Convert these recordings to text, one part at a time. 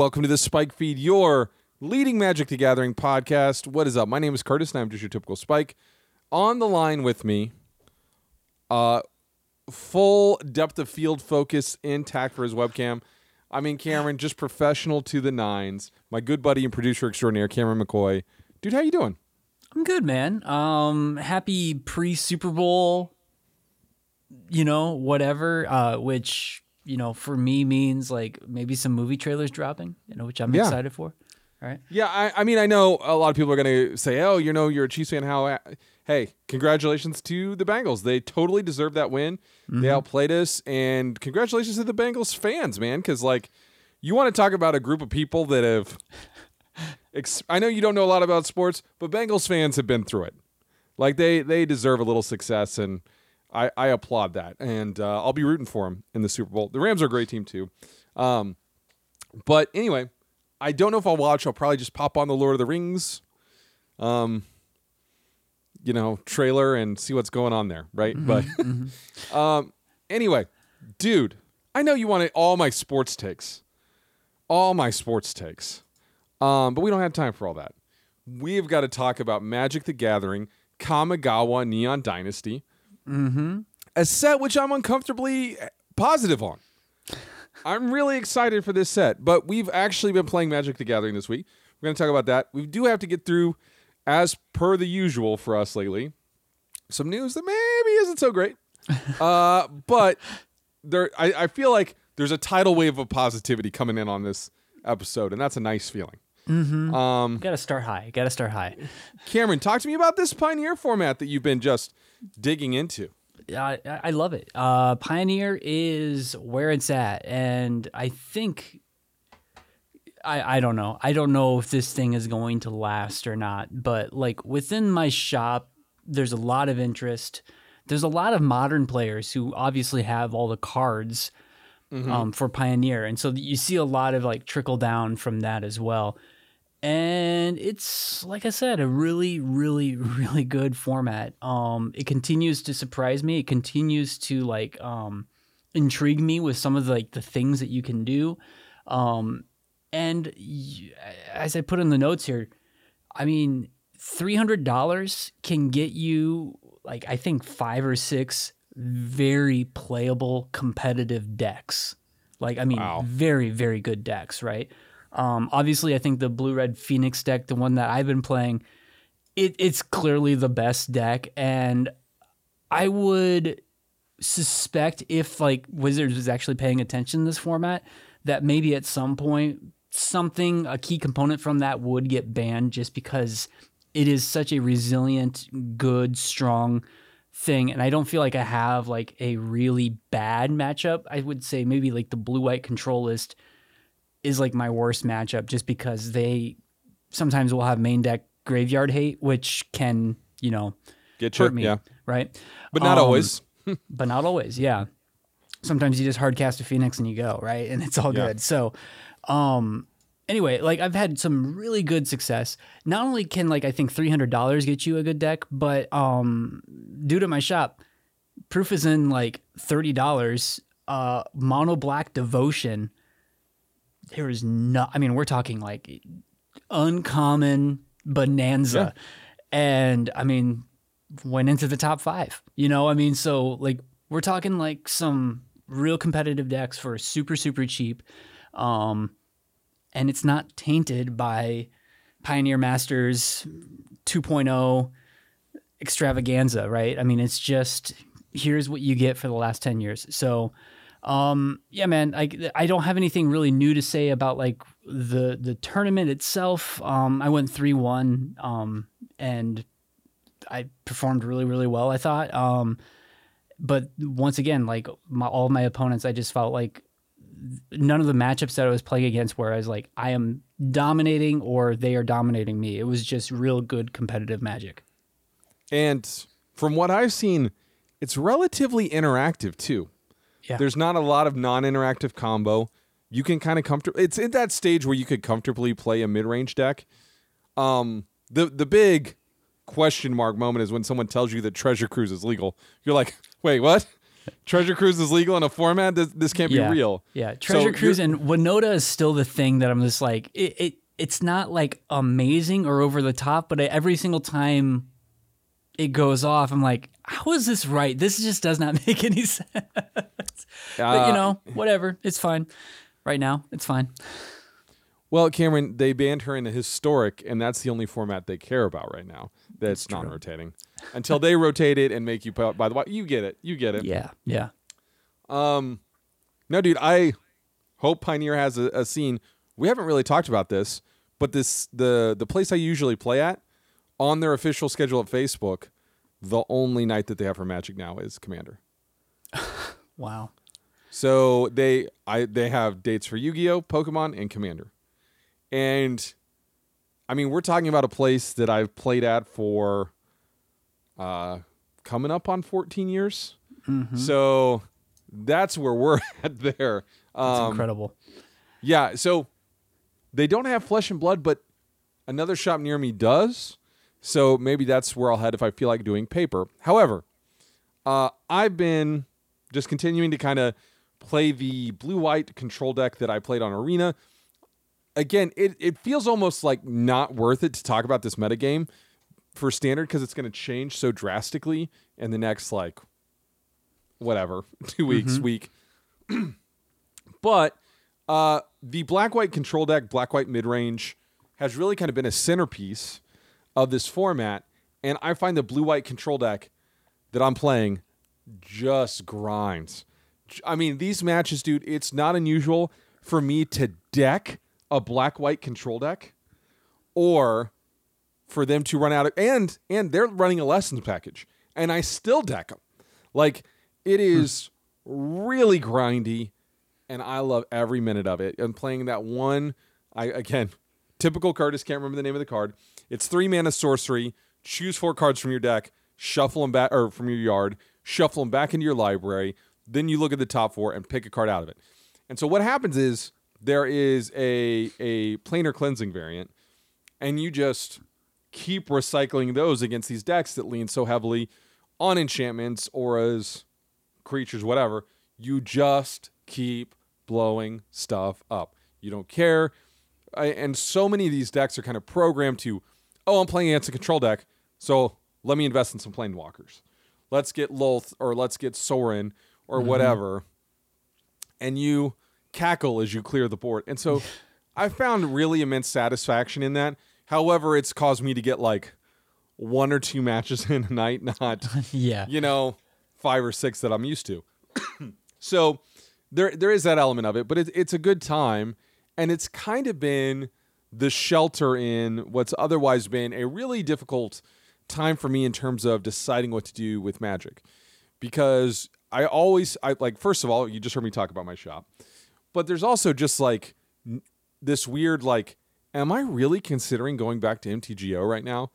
Welcome to the Spike Feed, your leading Magic the Gathering podcast. What is up? My name is Curtis, and I'm just your typical Spike. On the line with me, uh, full depth of field focus intact for his webcam. I mean, Cameron, just professional to the nines. My good buddy and producer extraordinaire, Cameron McCoy. Dude, how you doing? I'm good, man. Um, happy pre Super Bowl, you know, whatever. Uh, which you know, for me means like maybe some movie trailers dropping, you know, which I'm Yeah. excited for. All right. Yeah, I, I mean, I know a lot of people are going to say, "Oh, you know, you're a Chiefs fan." How? Hey, congratulations to the Bengals. They totally deserve that win. They mm-hmm. outplayed us, and congratulations to the Bengals fans, man. Because like, you want to talk about a group of people that have. Ex- I know you don't know a lot about sports, but Bengals fans have been through it. Like they they deserve a little success, and I I applaud that, and uh, I'll be rooting for them in the Super Bowl. The Rams are a great team too. Um, but anyway, I don't know if I'll watch. I'll probably just pop on the Lord of the Rings, um, you know, trailer and see what's going on there, right? But, um, anyway, dude, I know you wanted all my sports takes, all my sports takes, um, but we don't have time for all that. We've got to talk about Magic: The Gathering, Kamigawa Neon Dynasty, a set which I'm uncomfortably positive on. I'm really excited for this set, but we've actually been playing Magic the Gathering this week. We're going to talk about that. We do have to get through, as per the usual for us lately, some news that maybe isn't so great. uh, but there, I, I feel like there's a tidal wave of positivity coming in on this episode, and that's a nice feeling. Um, Got to start high. Got to start high. Cameron, talk to me about this Pioneer format that you've been just digging into. I, I I love it. Uh, Pioneer is where it's at, and I think I I don't know. I don't know if this thing is going to last or not. But like within my shop, there's a lot of interest. There's a lot of modern players who obviously have all the cards um, for Pioneer, and so you see a lot of like trickle down from that as well. And it's like I said, a really, really, really good format. Um, it continues to surprise me. It continues to like um, intrigue me with some of the, like the things that you can do. Um, and as I put in the notes here, I mean, three hundred dollars can get you like I think five or six very playable competitive decks. Like I mean, Wow. very very good decks, right? Um, obviously, I think the blue red Phoenix deck, the one that I've been playing, it, it's clearly the best deck, and I would suspect if like Wizards was actually paying attention to this format, that maybe at some point something a key component from that would get banned just because it is such a resilient, good, strong thing and I don't feel like I have like a really bad matchup. I would say maybe like the blue white control list is like my worst matchup just because they sometimes will have main deck graveyard hate which can, you know, Get you, hurt me, yeah, right? but not Um, always. but not always. Yeah. Sometimes you just hard cast a phoenix and you go right, and it's all Yeah. good. So, um, anyway, like I've had some really good success. Not only can like I think three hundred dollars get you a good deck, but um, due to my shop, proof is in like thirty dollars. Uh, mono black devotion. There is no. I mean, we're talking like uncommon bonanza, and I mean went into the top five. You know, I mean, so like we're talking like some real competitive decks for super super cheap, um, and it's not tainted by Pioneer Masters 2.0 extravaganza, right? I mean, it's just here's what you get for the last 10 years. So, um, yeah, man, I, I don't have anything really new to say about like the, the tournament itself. Um, I went 3-1, um, and I performed really, really well, I thought. Um, but once again, like my, all my opponents, I just felt like none of the matchups that I was playing against where I was like, I am dominating or they are dominating me. It was just real good competitive magic. And from what I've seen, it's relatively interactive too. Yeah. There's not a lot of non-interactive combo. You can kind of comfortable. It's in that stage where you could comfortably play a mid-range deck. Um, the the big question mark moment is when someone tells you that Treasure Cruise is legal. You're like, wait, what? Treasure Cruise is legal in a format. This, this can't yeah. be real. Yeah, Treasure you're- Cruise and Winota is still the thing that I'm just like it. it it's not like amazing or over the top, but every single time it goes off, I'm like, how is this right? This just does not make any sense. but you Uh, know, whatever, it's fine. Right now, it's fine. Well, Cameron, they banned her in the historic, and that's the only format they care about right now. That's non-rotating. Until they rotate it and make you put. By the way, you get it. You get it. Yeah, yeah. Um, no, dude. I hope Pioneer has a, a scene. We haven't really talked about this, but this the the place I usually play at on their official schedule at Facebook. The only night that they have for Magic now is Commander. Wow. So they I they have dates for Yu-Gi-Oh, Pokemon, and Commander. And I mean, we're talking about a place that I've played at for uh coming up on 14 years. So that's where we're at there. It's Um, incredible. yeah, so they don't have flesh and blood, but another shop near me does. So maybe that's where I'll head if I feel like doing paper. However, uh, I've been just continuing to kind of play the blue white control deck that I played on Arena. Again, it, it feels almost like not worth it to talk about this metagame for standard because it's going to change so drastically in the next, like, whatever, two weeks, week. but uh, the black white control deck, black white mid range, has really kind of been a centerpiece of this format. And I find the blue white control deck that I'm playing just grinds. I mean, these matches, dude, it's not unusual for me to deck a black white control deck or for them to run out of and and they're running a lessons package and I still deck them. Like it hmm. is really grindy and I love every minute of it. I'm playing that one I again, typical card just can't remember the name of the card. It's 3 mana sorcery, choose 4 cards from your deck, shuffle them back or from your yard, shuffle them back into your library, then you look at the top 4 and pick a card out of it. And so what happens is there is a a planar cleansing variant and you just keep recycling those against these decks that lean so heavily on enchantments, auras, creatures, whatever. You just keep blowing stuff up. You don't care. And so many of these decks are kind of programmed to, oh, I'm playing against a control deck, so let me invest in some planewalkers. Let's get Lolth or let's get Sorin or mm-hmm. whatever. And you cackle as you clear the board. And so I found really immense satisfaction in that. However, it's caused me to get like one or two matches in a night, not Yeah. you know, five or six that I'm used to. so there there is that element of it, but it, it's a good time, and it's kind of been the shelter in what's otherwise been a really difficult time for me in terms of deciding what to do with Magic, because I always I like first of all you just heard me talk about my shop, but there's also just like n- this weird like, am I really considering going back to MTGO right now?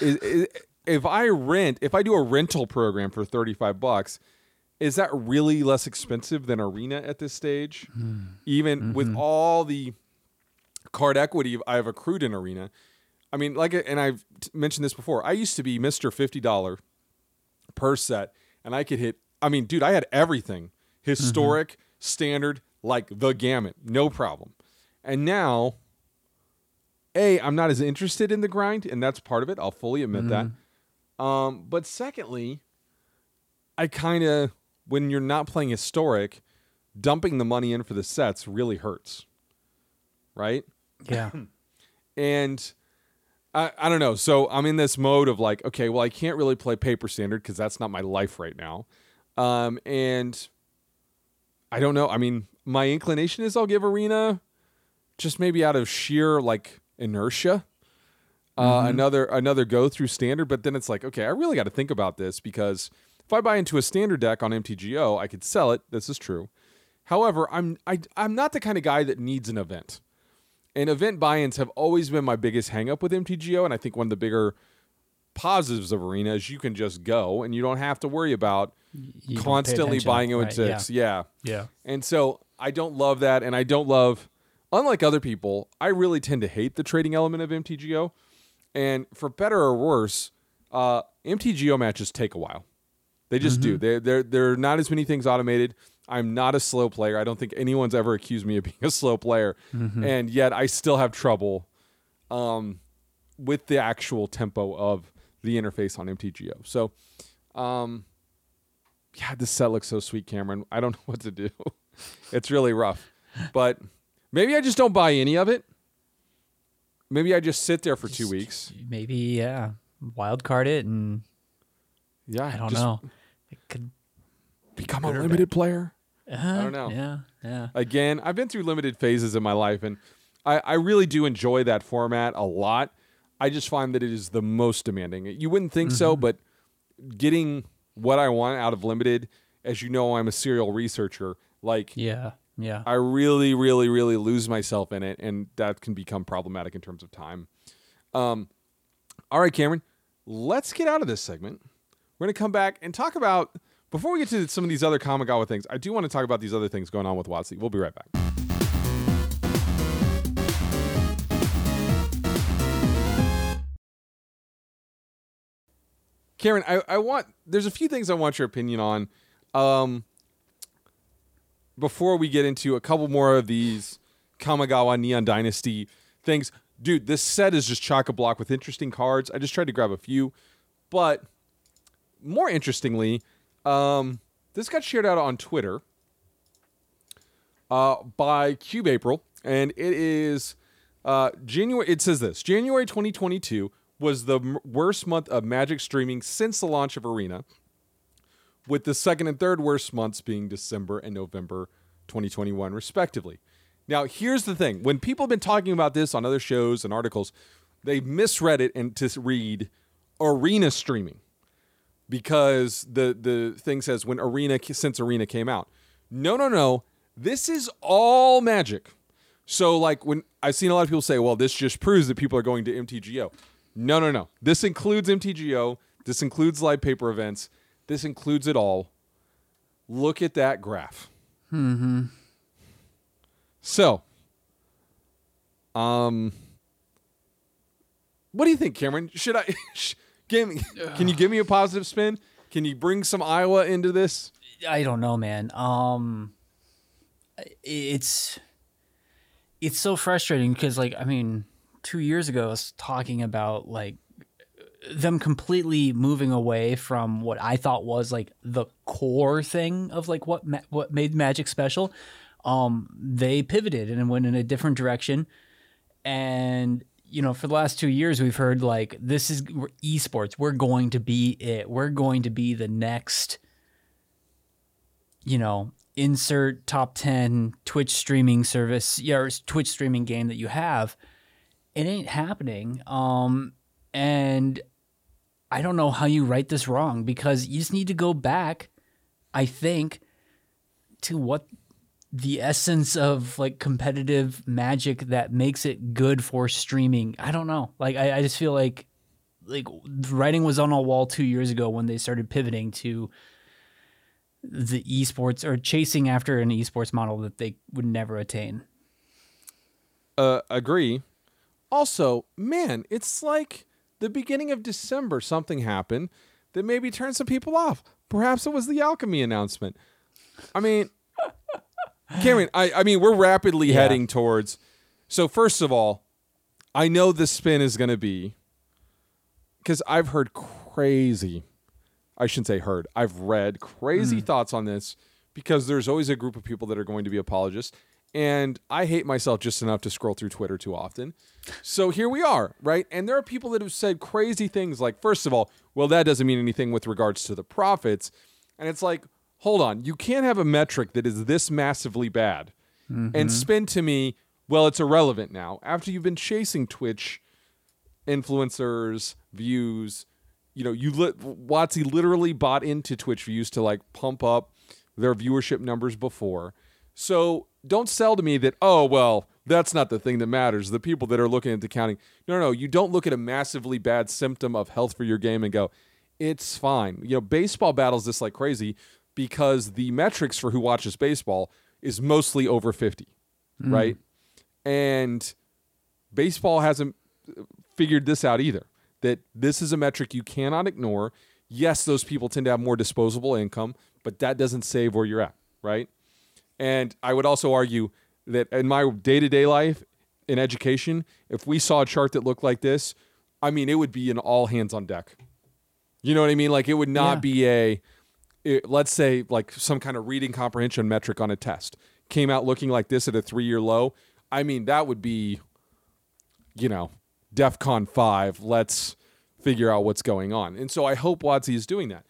is, is, if I rent, if I do a rental program for 35 bucks, is that really less expensive than Arena at this stage? Hmm. Even with mm-hmm. all the card equity I've accrued in Arena. I mean, like, and I've mentioned this before. I used to be Mr. $50 per set, and I could hit, I mean, dude, I had everything historic, standard, like the gamut, no problem. And now, a, I'm not as interested in the grind, and that's part of it. I'll fully admit that. Um, but secondly, I kind of, when you're not playing historic, dumping the money in for the sets really hurts, right? Yeah. And I, I don't know. So I'm in this mode of like, okay, well, I can't really play paper standard because that's not my life right now. Um, and I don't know. I mean, my inclination is I'll give Arena just maybe out of sheer like inertia. Uh, another another go through standard, but then it's like, okay, I really got to think about this because if I buy into a standard deck on MTGO, I could sell it. This is true. However, I'm I, I'm not the kind of guy that needs an event. And event buy-ins have always been my biggest hangup with MTGO, and I think one of the bigger positives of Arena is you can just go and you don't have to worry about You constantly buying right, O6. Yeah. Yeah. And so I don't love that, and I don't love, unlike other people, I really tend to hate the trading element of MTGO. And for better or worse, uh, MTGO matches take a while. They just do. They there there are not as many things automated. I'm not a slow player. I don't think anyone's ever accused me of being a slow player, and yet I still have trouble um, with the actual tempo of the interface on MTGO. So, um, yeah, this set looks so sweet, Cameron. I don't know what to do. it's really rough, but maybe I just don't buy any of it. Maybe I just sit there for two weeks. Maybe yeah, wild card it, and Yeah, I don't know. It could. Become a limited player. I don't know. Yeah, yeah. Again, I've been through limited phases in my life, and I, I really do enjoy that format a lot. I just find that it is the most demanding. You wouldn't think so, Mm-hmm. but getting what I want out of limited, as you know, I'm a serial researcher. Like, Yeah, yeah. I really, really, really lose myself in it, and that can become problematic in terms of time. Um, all right, Cameron, let's get out of this segment. We're going to come back and talk about, before we get to some of these other Kamigawa things, I do want to talk about these other things going on with WotC. We'll be right back. Karen, I, I want there's a few things I want your opinion on. Um, before we get into a couple more of these Kamigawa Neon Dynasty things, dude, this set is just chock a block with interesting cards. I just tried to grab a few, but more interestingly, um, this got shared out on Twitter uh, by Cube April, and it is uh, January. It says this: January 2022 was the m- worst month of Magic streaming since the launch of Arena, with the second and third worst months being December and November 2021, respectively. Now, here's the thing: when people have been talking about this on other shows and articles, they misread it and to read Arena streaming because the the thing says when Arena since Arena came out. No, no, no. This is all Magic. So like when I've seen a lot of people say, "Well, this just proves that people are going to MTGO." No, no, no. This includes MTGO. This includes live paper events. This includes it all. Look at that graph. Mm-hmm. So, um, what do you think, Cameron? Should I? Give me, can you give me a positive spin? Can you bring some Iowa into this? I don't know, man. Um, it's it's so frustrating because, like, I mean, two years ago, I was talking about like them completely moving away from what I thought was like the core thing of like what ma- what made Magic special. Um, they pivoted and went in a different direction, and you know, for the last two years, we've heard like this is esports. We're going to be it. We're going to be the next you know, insert top 10 Twitch streaming service, yeah, or Twitch streaming game that you have. It ain't happening. Um, and I don't know how you write this wrong because you just need to go back, I think, to what the essence of like competitive magic that makes it good for streaming. I don't know. Like, I, I just feel like like writing was on a wall two years ago when they started pivoting to the esports or chasing after an esports model that they would never attain. Uh, agree. Also, man, it's like the beginning of December. Something happened that maybe turned some people off. Perhaps it was the alchemy announcement. I mean, Cameron, I, I mean, we're rapidly Yeah. heading towards. So first of all, I know the spin is going to be because I've heard crazy. I shouldn't say heard. I've read crazy mm-hmm. thoughts on this because there's always a group of people that are going to be apologists. And I hate myself just enough to scroll through Twitter too often. So here we are, right? And there are people that have said crazy things like, first of all, well, that doesn't mean anything with regards to the profits. And it's like, hold on, you can't have a metric that is this massively bad and mm-hmm. spin to me, well, it's irrelevant now. After you've been chasing Twitch influencers, views, you know, you lit WotC literally bought into Twitch views to like pump up their viewership numbers before. So don't sell to me that, oh, well, that's not the thing that matters. The people that are looking at the counting. No, no, you don't look at a massively bad symptom of health for your game and go, it's fine. You know, baseball battles this like crazy because the metrics for who watches baseball is mostly over 50, hmm. right? And baseball hasn't figured this out either that this is a metric you cannot ignore. yes, those people tend to have more disposable income, but that doesn't save where you're at, right? And I would also argue that in my day to day life in education, if we saw a chart that looked like this, I mean, it would be an all hands on deck. You know what I mean? Like it would not Yeah. be a, it- let's say, like some kind of reading comprehension metric on a test came out looking like this at a three year low. I mean, that would be, you know, DEF CON 5. Let's figure out what's going on. And so I hope WotC is doing that.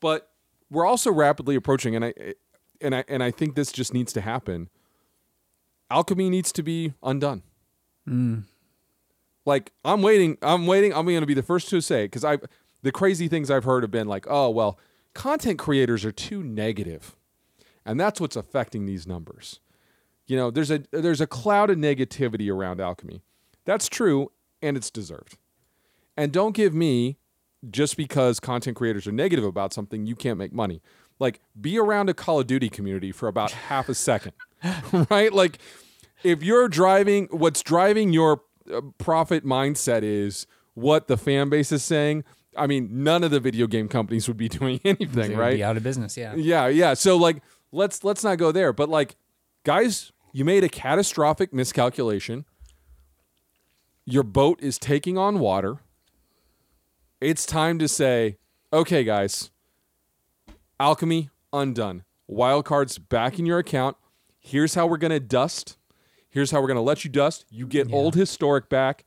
But we're also rapidly approaching, and I, and I, and I think this just needs to happen. Alchemy needs to be undone. Mm. Like I'm waiting, I'm waiting. I'm going to be the first to say because I, the crazy things I've heard have been like, oh well, content creators are too negative, and that's what's affecting these numbers. You know, there's a there's a cloud of negativity around alchemy. That's true, and it's deserved. And don't give me just because content creators are negative about something, you can't make money. Like, be around a Call of Duty community for about half a second, right? Like, if you're driving, what's driving your uh, profit mindset is what the fan base is saying. I mean, none of the video game companies would be doing anything, They would right? Be out of business. Yeah. Yeah, yeah. So like let's let's not go there. But like, guys, you made a catastrophic miscalculation. Your boat is taking on water. It's time to say, okay, guys, alchemy undone. Wildcards back in your account. Here's how we're gonna dust. Here's how we're gonna let you dust. You get old historic back.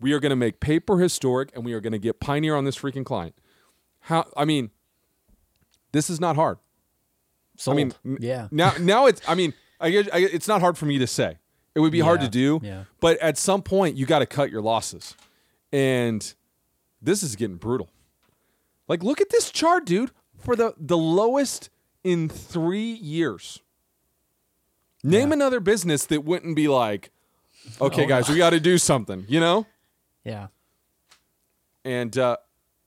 We are gonna make paper historic, and we are gonna get Pioneer on this freaking client. How? I mean, this is not hard. Sold. I mean, yeah. Now, now it's. I mean, I, guess- I, it's not hard for me to say. It would be hard to do. yeah. But at some point, you got to cut your losses, and this is getting brutal. Like, look at this chart, dude. For the the lowest in three years. Name Yeah. another business that wouldn't be like, okay, Oh, guys, we got to do something. You know. Yeah. And uh,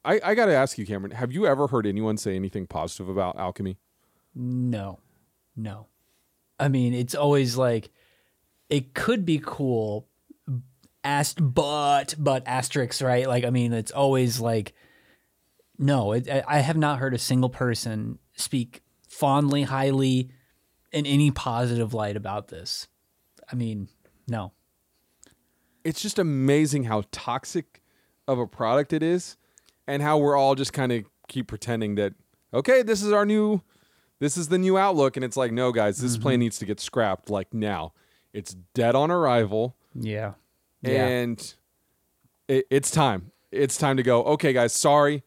I, I got to ask you, Cameron, have you ever heard anyone say anything positive about alchemy? No, no. I mean, it's always like it could be cool, ast but but asterisks, right? Like, I mean, it's always like no. It, I I have not heard a single person speak fondly, highly, in any positive light about this. I mean, no. It's just amazing how toxic of a product it is and how we're all just kind of keep pretending that okay this is our new this is the new outlook and it's like no guys this mm-hmm. plane needs to get scrapped like now. It's dead on arrival. Yeah. and it, it's time. It's time to go okay guys sorry.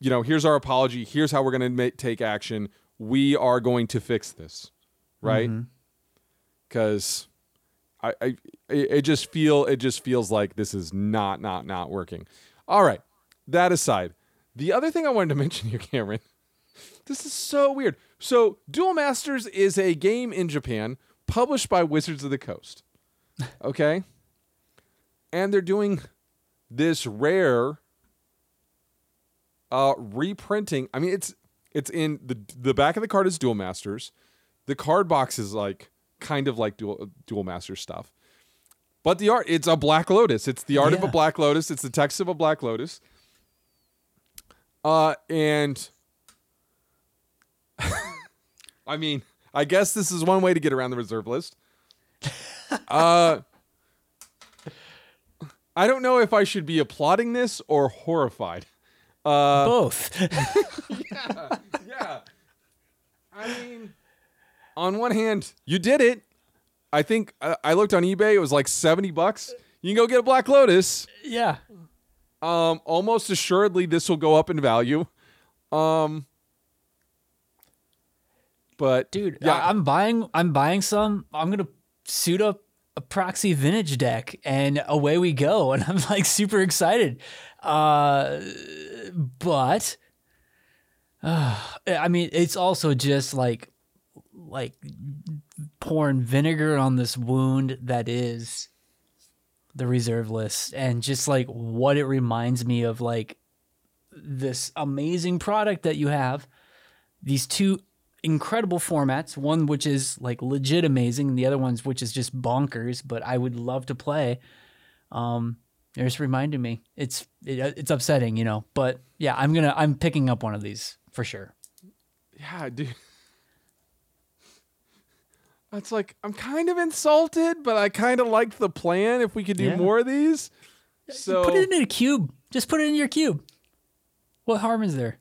You know here's our apology. Here's how we're going to take action. We are going to fix this. Right? Mm-hmm. Because I, I it just feel it just feels like this is not not not working. All right that aside the other thing i wanted to mention here cameron this is so weird. So duel masters is a game in japan published by wizards of the coast okay? And they're doing this rare uh reprinting. I mean it's it's in the the back of the card is duel masters. The card box is like kind of like dual dual master stuff. But the art it's a black lotus. It's the art of a black lotus. It's the text of a black lotus. Uh and i mean i guess this is one way to get around the reserve list. Uh i don't know if i should be applauding this or horrified. Uh Both. Yeah, yeah. I mean, on one hand, you did it. I think uh, I looked on eBay; it was like seventy bucks. You can go get a Black Lotus. yeah. Um, almost assuredly, this will go up in value. Um, but dude yeah, I, am buying i'm buying some i'm gonna suit up a proxy vintage deck and away we go and i'm like super excited uh but uh, i mean it's also just like like pouring vinegar on this wound that is the reserve list and just like what it reminds me of like this amazing product that you have these two incredible formats one which is like legit amazing and the other one's which is just bonkers but i would love to play um You're just reminding me. It's it, it's upsetting, you know. But yeah, I'm gonna I'm picking up one of these for sure. Yeah, dude. It's like I'm kind of insulted, but I kind of like the plan. If we could do Yeah. more of these, so put it in a cube. Just put it in your cube. What harm is there?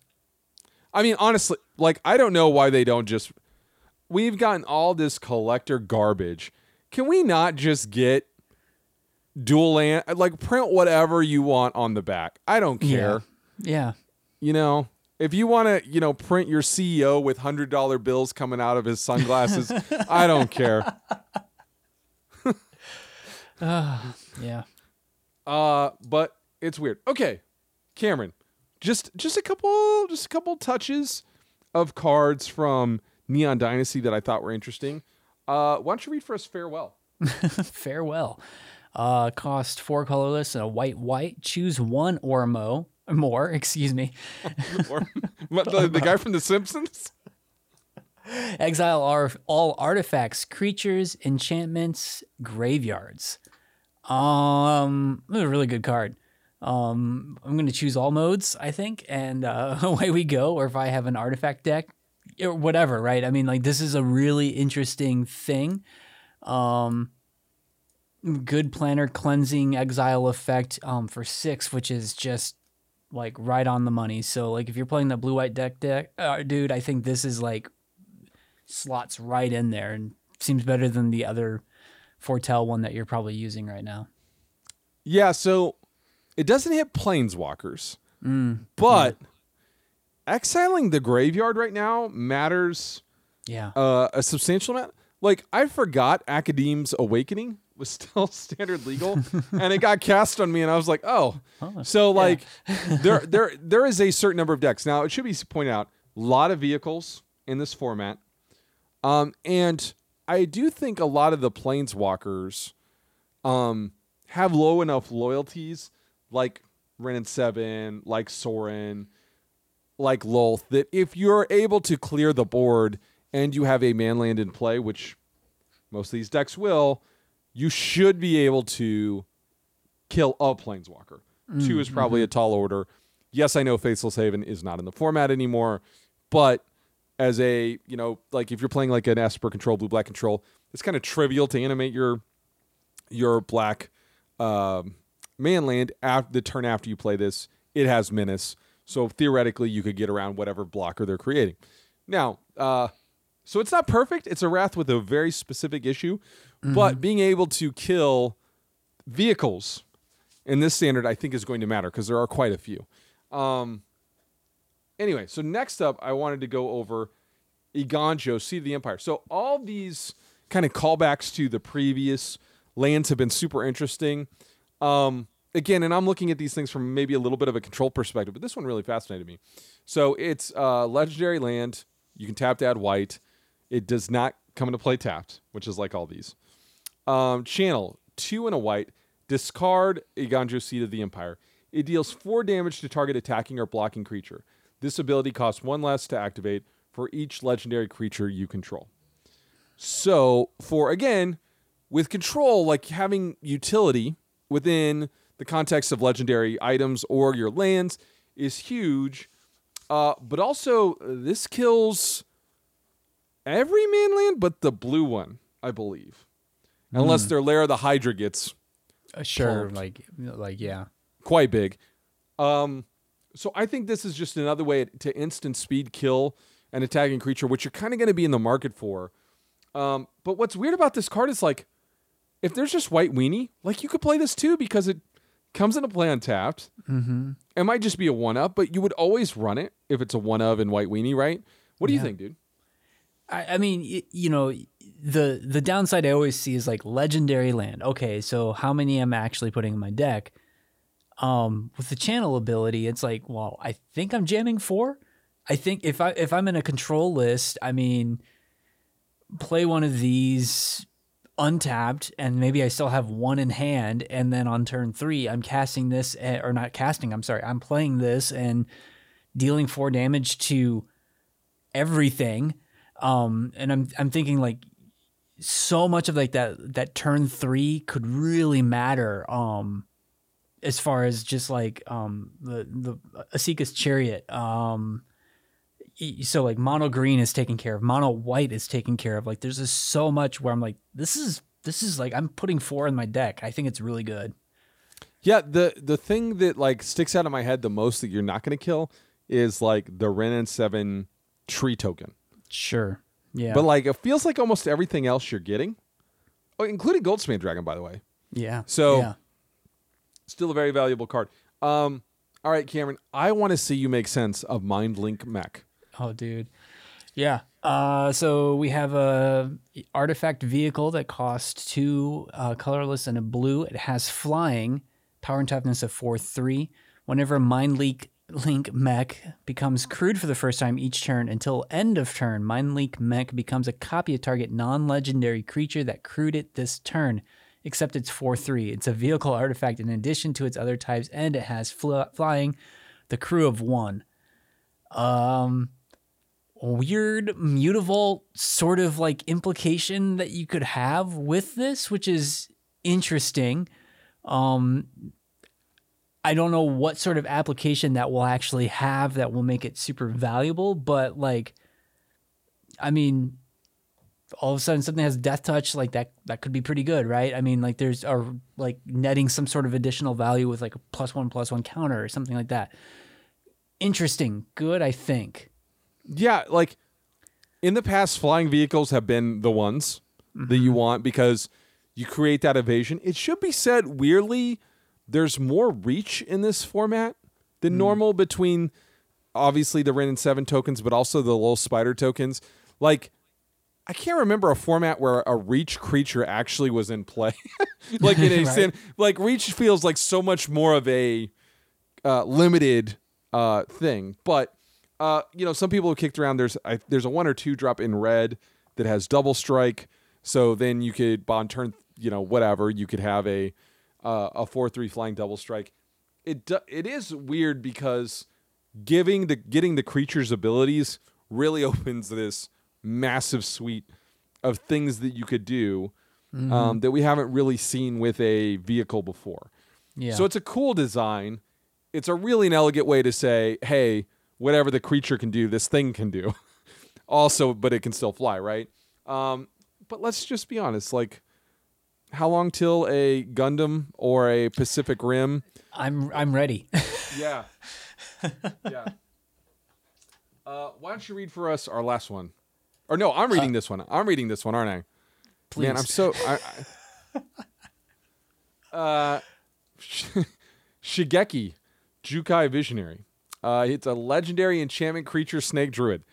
I mean, honestly, like I don't know why they don't just. We've gotten all this collector garbage. Can we not just get dual land? Like print whatever you want on the back. I don't care. Yeah. You know, if you want to, you know, print your CEO with hundred dollar bills coming out of his sunglasses, I don't care. Yeah. Uh, but it's weird. Okay, Cameron, just just a couple just a couple touches of cards from Neon Dynasty that I thought were interesting. Uh, why don't you read for us farewell? Farewell. Uh, cost four colorless and a white white. Choose one or mo more. Excuse me. the, the guy from The Simpsons? Exile are all artifacts, creatures, enchantments, graveyards. Um, a really good card. Um, I'm gonna choose all modes, I think, and uh, away we go. Or if I have an artifact deck, or whatever, right? I mean, like this is a really interesting thing. Um, good planar cleansing exile effect um, for six, which is just like right on the money. So like if you're playing the blue white deck deck, uh, dude, I think this is like slots right in there and seems better than the other foretell one that you're probably using right now. Yeah, so it doesn't hit planeswalkers, but exiling the graveyard right now matters Yeah. uh, a substantial amount. Like I forgot Agadeem's Awakening was still standard legal, and it got cast on me, and I was like, oh, so like there there there is a certain number of decks. Now it should be pointed out, a lot of vehicles in this format, um, and I do think a lot of the planeswalkers, um, have low enough loyalties, like Wrenn and Seven, like Sorin, like Lolth, that if you're able to clear the board and you have a manland in play, which most of these decks will, you should be able to kill a planeswalker. Two is probably a tall order. Yes, I know Faceless Haven is not in the format anymore, but as a, you know, like if you're playing like an Esper control, blue black control, it's kind of trivial to animate your your black um, manland after the turn after you play this. It has menace, so theoretically you could get around whatever blocker they're creating. Now, uh, so it's not perfect. It's a wrath with a very specific issue, but being able to kill vehicles in this standard, I think, is going to matter because there are quite a few. Um, anyway, so next up, I wanted to go over Eiganjo, Seat of the Empire. So all these kind of callbacks to the previous lands have been super interesting. Um, again, and I'm looking at these things from maybe a little bit of a control perspective, but this one really fascinated me. So it's uh, legendary land. You can tap to add white. It does not come into play tapped, which is like all these. Um, channel two and a white. Discard Eiganjo Seat of the Empire. It deals four damage to target attacking or blocking creature. This ability costs one less to activate for each legendary creature you control. So, for again, with control, like having utility within the context of legendary items or your lands is huge. Uh, but also, this kills every man land but the blue one, I believe. Unless their Lair of the Hydra gets Uh, sure. Pumped. Like, like, yeah. quite big. Um, so I think this is just another way to instant speed kill an attacking creature, which you're kind of going to be in the market for. Um, but what's weird about this card is like, if there's just white weenie, like you could play this too because it comes into play untapped. Mm-hmm. It might just be a one up, but you would always run it if it's a one of and white weenie, right? What do you think, dude? I, I mean, y- you know, the the downside I always see is like legendary land. Okay, so how many am I actually putting in my deck? Um, with the channel ability, it's like, well, I think I'm jamming four. I think if I if I'm in a control list, I mean, play one of these untapped, and maybe I still have one in hand, and then on turn three, I'm casting this, eh, or not casting. I'm sorry, I'm playing this and dealing four damage to everything um and i'm i'm thinking like so much of like that that turn 3 could really matter um as far as just like um the the Esika's chariot. Um so like mono green is taken care of, mono white is taken care of. Like there's just so much where I'm like, this is this is like I'm putting four in my deck. I think it's really good. Yeah, the the thing that like sticks out of my head the most that you're not going to kill is like the Wrenn and Seven tree token. Sure. Yeah. But like it feels like almost everything else you're getting, oh, including Goldspan Dragon, by the way. yeah. So- yeah. Still a very valuable card. Um, all right, Cameron, I want to see you make sense of Mind Link Mech. Oh, dude. Yeah. Uh, so we have a artifact vehicle that costs two uh, colorless and a blue. It has flying, power and toughness of four three. Whenever Mind Leak Link Mech becomes crewed for the first time each turn until end of turn, Mind Link Mech becomes a copy of target non-legendary creature that crewed it this turn, except it's four three. It's a vehicle artifact in addition to its other types, and it has fl- flying, the crew of one. Um weird mutable sort of like implication that you could have with this, which is interesting. Um, I don't know what sort of application that will actually have that will make it super valuable, but like, I mean, all of a sudden something has death touch like that that could be pretty good right? I mean like there's a like netting some sort of additional value with like a plus one plus one counter or something like that. Interesting. Good i think. Yeah, like in the past, flying vehicles have been the ones that you mm-hmm. want because you create that evasion. It should be said, weirdly, there's more reach in this format than normal between obviously the Wrenn and Seven tokens, but also the little spider tokens. Like, I can't remember a format where a reach creature actually was in play. like in a Right. sin, like reach feels like so much more of a uh, limited uh, thing. But uh, you know, some people have kicked around. There's I, there's a one or two drop in red that has double strike. So then you could on turn, you know, whatever you could have a uh, a four three flying double strike. It do, it is weird because giving the getting the creature's abilities really opens this massive suite of things that you could do um, that we haven't really seen with a vehicle before. yeah So it's a cool design. It's a really an elegant way to say, hey, whatever the creature can do, this thing can do. also, but it can still fly, right? Um, but let's just be honest. Like, how long till a Gundam or a Pacific Rim? i'm i'm ready Yeah. yeah. Uh, why don't you read for us our last one? Or no, I'm reading this one. I'm reading this one, aren't I? please Man, I'm so. I, I, uh, Shigeki, Jukai Visionary. Uh, it's a legendary enchantment creature, snake druid.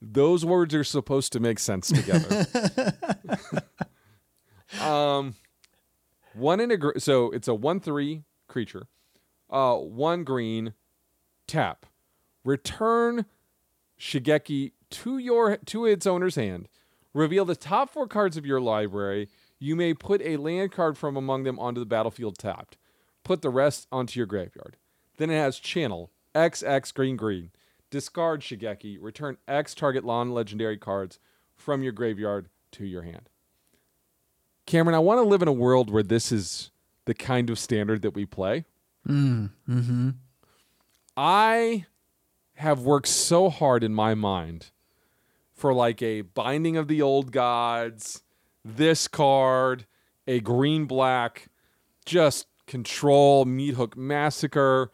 Those words are supposed to make sense together. um, one in a gr- so it's a one three creature, uh, one green, tap, return Shigeki to your to its owner's hand. Reveal the top four cards of your library. You may put a land card from among them onto the battlefield tapped. Put the rest onto your graveyard. Then it has channel XX green green. Discard Shigeki. Return X target non legendary cards from your graveyard to your hand. Cameron, I want to live in a world where this is the kind of standard that we play. Mm, mm-hmm. I have worked so hard in my mind for like a binding of the old gods, this card, a green black, just control, meat hook massacre.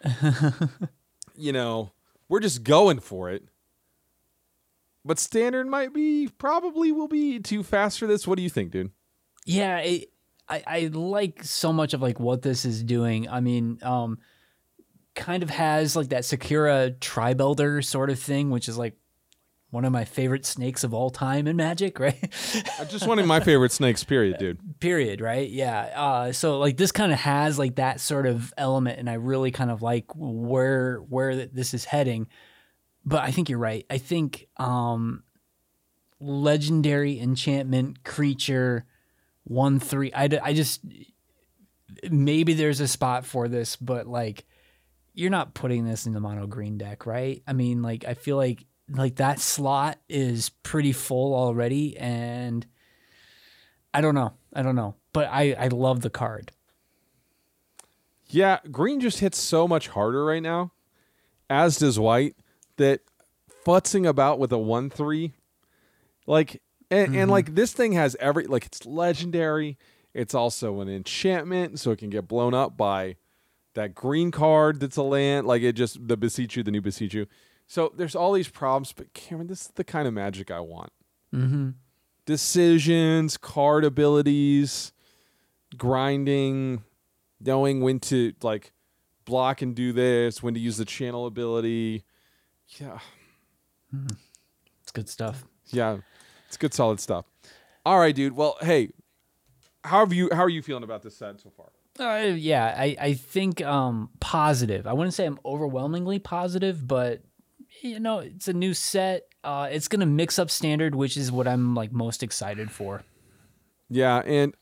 you know, we're just going for it. But standard might be probably will be too fast for this. What do you think, dude? Yeah it, I, I like so much of like what this is doing. I mean um kind of has like that Sakura-Tribe Elder sort of thing which is like one of my favorite snakes of all time in magic right? I just one of my favorite snakes, period, dude. period right? Yeah uh so like this kind of has like that sort of element and i really kind of like where where this is heading. But i think you're right. I think um legendary enchantment creature one three I, I just maybe there's a spot for this but like you're not putting this in the mono green deck right i mean like i feel like like that slot is pretty full already and I don't know. I don't know. But I I love the card. Yeah, green just hits so much harder right now, as does white, that futzing about with a 1 3, like, and, Mm-hmm. and like this thing has every, like, it's legendary. It's also an enchantment, so it can get blown up by that green card that's a land. Like, it just, the Boseiju, the new Boseiju. So there's all these problems, but Cameron, this is the kind of magic I want. Mm-hmm. Decisions, card abilities, grinding, knowing when to like block and do this, when to use the channel ability. Yeah, It's good stuff. yeah, it's good, solid stuff. All right, dude. Well, hey, how have you? How are you feeling about this set so far? Uh, yeah, I, I think um, positive. I wouldn't say I'm overwhelmingly positive, but you know, it's a new set. Uh, it's gonna mix up standard, which is what I'm like most excited for. Yeah, and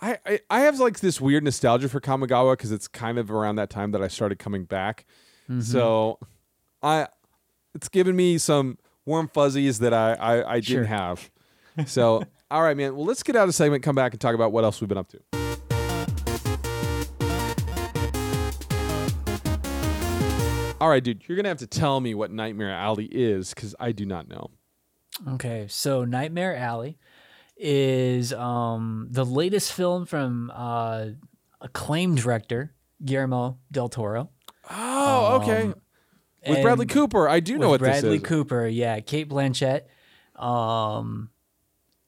I I, I have like this weird nostalgia for Kamigawa because it's kind of around that time that I started coming back. So I it's given me some warm fuzzies that I I, I didn't Sure. have. So all right, man. Well, let's get out of segment, come back, and talk about what else we've been up to. All right, dude. You're gonna have to tell me what Nightmare Alley is because I do not know. Okay, so Nightmare Alley is um, the latest film from uh, acclaimed director Guillermo del Toro. Oh, okay. With and- Bradley Cooper, I do know what with Bradley this is. Cooper, yeah, Cate Blanchett. Um,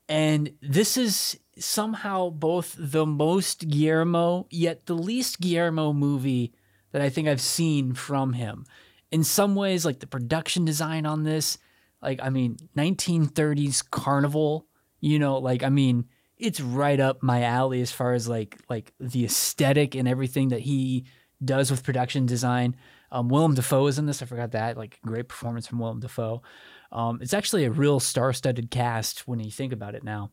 and this is somehow both the most Guillermo yet the least Guillermo movie that I think I've seen from him. In some ways, like the production design on this, like I mean, 1930s carnival, you know, like I mean, it's right up my alley as far as like like the aesthetic and everything that he does with production design. Um, Willem Dafoe is in this. I forgot that. Like great performance from Willem Dafoe. Um, it's actually a real star-studded cast when you think about it now.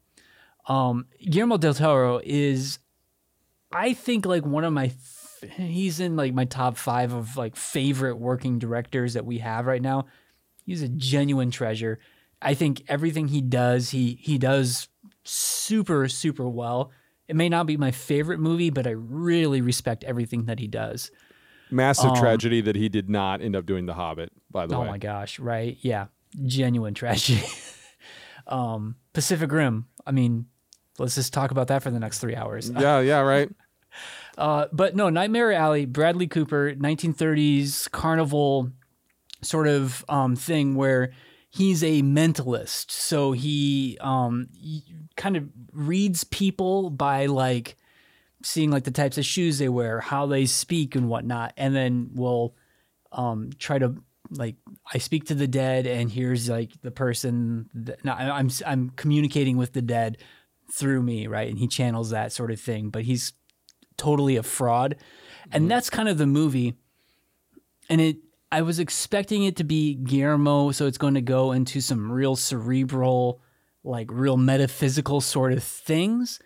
Um, Guillermo del Toro is, I think, like one of my. f- He's in like my top five of like favorite working directors that we have right now. He's a genuine treasure. I think everything he does, he he does super super well. It may not be my favorite movie, but I really respect everything that he does. Massive Um, tragedy that he did not end up doing The Hobbit. By the Oh way, Oh my gosh, right? Yeah. Genuine tragedy. um, Pacific Rim. I mean, let's just talk about that for the next three hours. yeah, yeah, right. Uh, but no, Nightmare Alley, Bradley Cooper, 1930s carnival sort of um, thing where he's a mentalist. So he um, kind of reads people by like seeing like the types of shoes they wear, how they speak and whatnot, and then we'll um, try to like I speak to the dead, and here's like the person. That, no, I'm I'm communicating with the dead through me, right? And he channels that sort of thing, but he's totally a fraud, and that's kind of the movie. And it, I was expecting it to be Guillermo, so it's going to go into some real cerebral, like real metaphysical sort of things,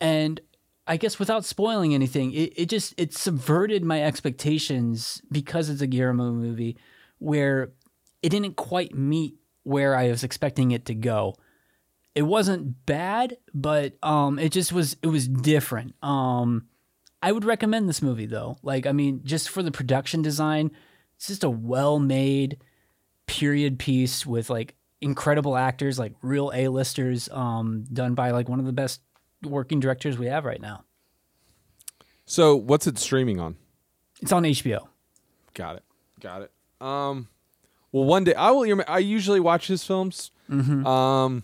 and I guess without spoiling anything, it, it just it subverted my expectations because it's a Guillermo movie where it didn't quite meet where I was expecting it to go. It wasn't bad, but um it just was it was different. Um I would recommend this movie though. Like I mean, just for the production design, it's just a well-made period piece with like incredible actors, like real A-listers um done by like one of the best working directors we have right now. So, what's it streaming on? It's on HBO. Got it. Got it. Um, well, one day I will. I usually watch his films. Um,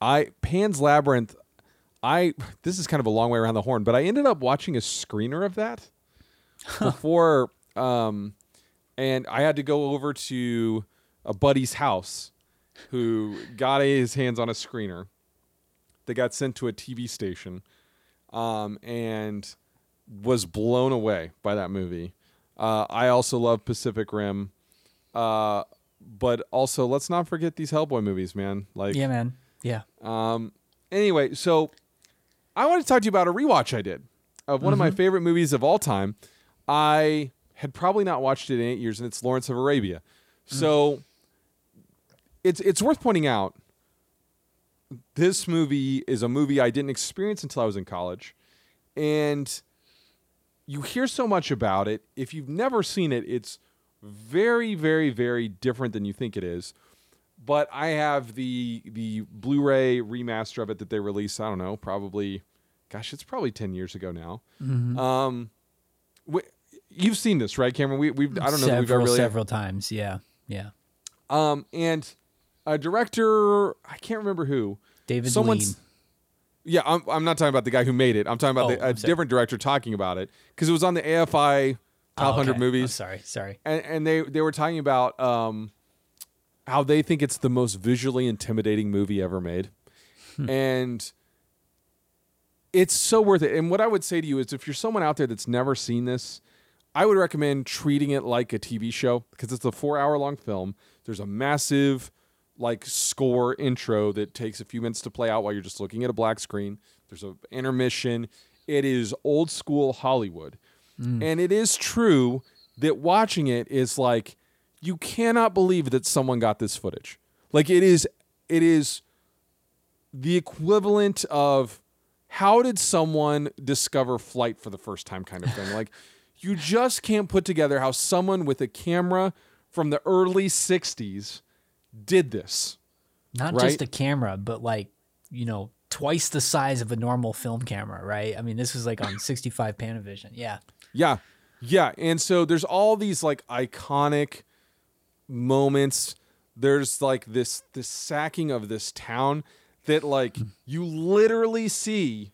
I Pan's Labyrinth. I this is kind of a long way around the horn, but I ended up watching a screener of that before. Um, and I had to go over to a buddy's house who got his hands on a screener that got sent to a TV station, um, and was blown away by that movie. Uh, I also love Pacific Rim, uh, but also let's not forget these Hellboy movies, man. Like, Yeah, man. Yeah. um, anyway, so I want to talk to you about a rewatch I did of one of my favorite movies of all time. I had probably not watched it in eight years, and it's Lawrence of Arabia. So it's it's worth pointing out. This movie is a movie I didn't experience until I was in college, and you hear so much about it. If you've never seen it, it's very, very, very different than you think it is. But I have the the Blu-ray remaster of it that they released. I don't know, probably, gosh, it's probably ten years ago now. Um, wh- you've seen this, right, Cameron? We we've I don't know several, we've ever really several times. Yeah, yeah. um, and a director, I can't remember who. David Someone's- Lean. Yeah, I'm, I'm not talking about the guy who made it. I'm talking about Oh, the, a I'm different director talking about it because it was on the AFI top Oh, 100 okay. Oh, movies, sorry, sorry. and, and they they were talking about um, how they think it's the most visually intimidating movie ever made, Hmm. and it's so worth it. And what I would say to you is, if you're someone out there that's never seen this, I would recommend treating it like a TV show because it's a four hour long film. There's a massive like score intro that takes a few minutes to play out while you're just looking at a black screen. There's a intermission. It is old school Hollywood. Mm. And it is true that watching it is like you cannot believe that someone got this footage. Like it is it is the equivalent of how did someone discover flight for the first time kind of thing. like you just can't put together how someone with a camera from the early 60s did this. Not Right? just a camera, but like you know, twice the size of a normal film camera, right? I mean, this was like on 65 Panavision. Yeah. Yeah. Yeah. And so there's all these like iconic moments. There's like this this sacking of this town that like hmm. you literally see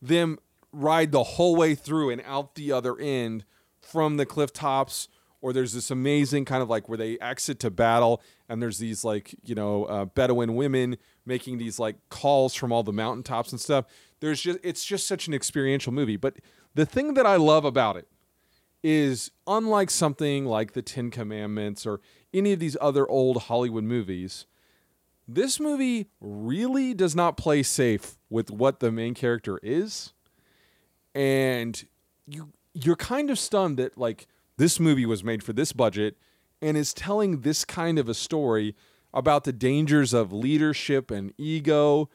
them ride the whole way through and out the other end from the cliff tops or there's this amazing kind of like where they exit to battle and there's these like you know uh, bedouin women making these like calls from all the mountaintops and stuff. There's just it's just such an experiential movie. But the thing that i love about it is unlike something like the ten commandments or any of these other old hollywood movies this movie really does not play safe with what the main character is. And you you're kind of stunned that like this movie was made for this budget and is telling this kind of a story about the dangers of leadership and ego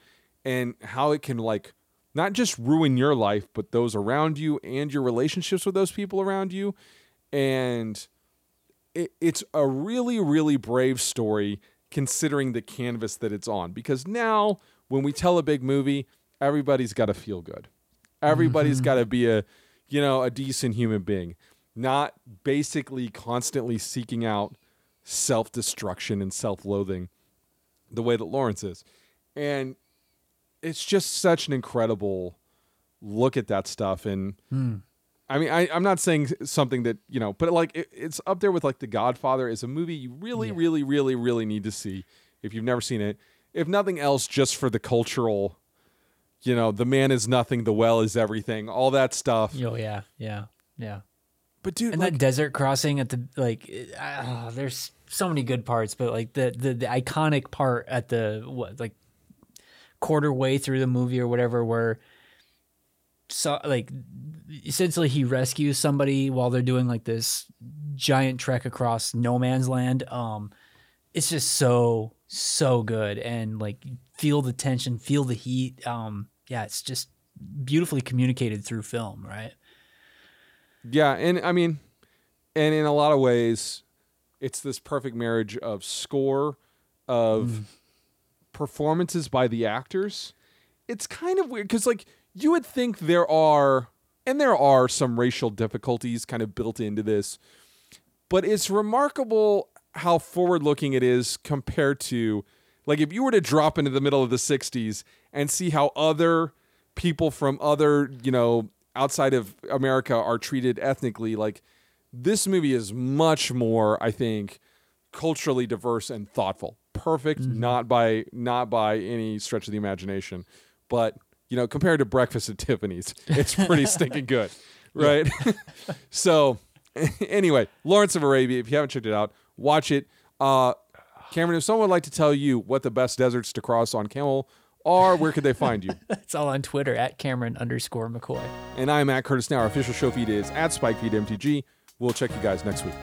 and how it can like not just ruin your life but those around you and your relationships with those people around you. And it, it's a really really brave story considering the canvas that it's on. Because now when we tell a big movie everybody's got to feel good. Everybody's mm-hmm. got to be a you know a decent human being not basically constantly seeking out self-destruction and self-loathing the way that lawrence is and it's just such an incredible look at that stuff and hmm. I mean, I, I'm not saying something that you know, but like it, it's up there with like The Godfather is a movie you really, Yeah. really, really, really need to see if you've never seen it. If nothing else, just for the cultural, you know, the man is nothing, the well is everything, all that stuff. Oh yeah, yeah, yeah. But dude, And like, that desert crossing at the like, uh, there's so many good parts, but like the, the the iconic part at the what like quarter way through the movie or whatever, where so like essentially he rescues somebody while they're doing like this giant trek across no man's land. Um, it's just so so good and like feel the tension, feel the heat. Um, yeah, it's just beautifully communicated through film, right? Yeah, and I mean, and in a lot of ways, it's this perfect marriage of score, of mm. performances by the actors. It's kind of weird because, like, you would think there are, and there are some racial difficulties kind of built into this, but it's remarkable how forward looking it is compared to, like, if you were to drop into the middle of the 60s and see how other people from other, you know, outside of America are treated ethnically, like, this movie is much more, I think, culturally diverse and thoughtful. Perfect, not by not by any stretch of the imagination, but you know, compared to Breakfast at Tiffany's, it's pretty stinking good, right? so, anyway, Lawrence of Arabia. If you haven't checked it out, watch it. Uh, Cameron, if someone would like to tell you what the best deserts to cross on camel are, where could they find you? It's all on Twitter at Cameron underscore McCoy. and I'm at Curtis Now. Our official show feed is at SpikeFeedMTG. We'll check you guys next week.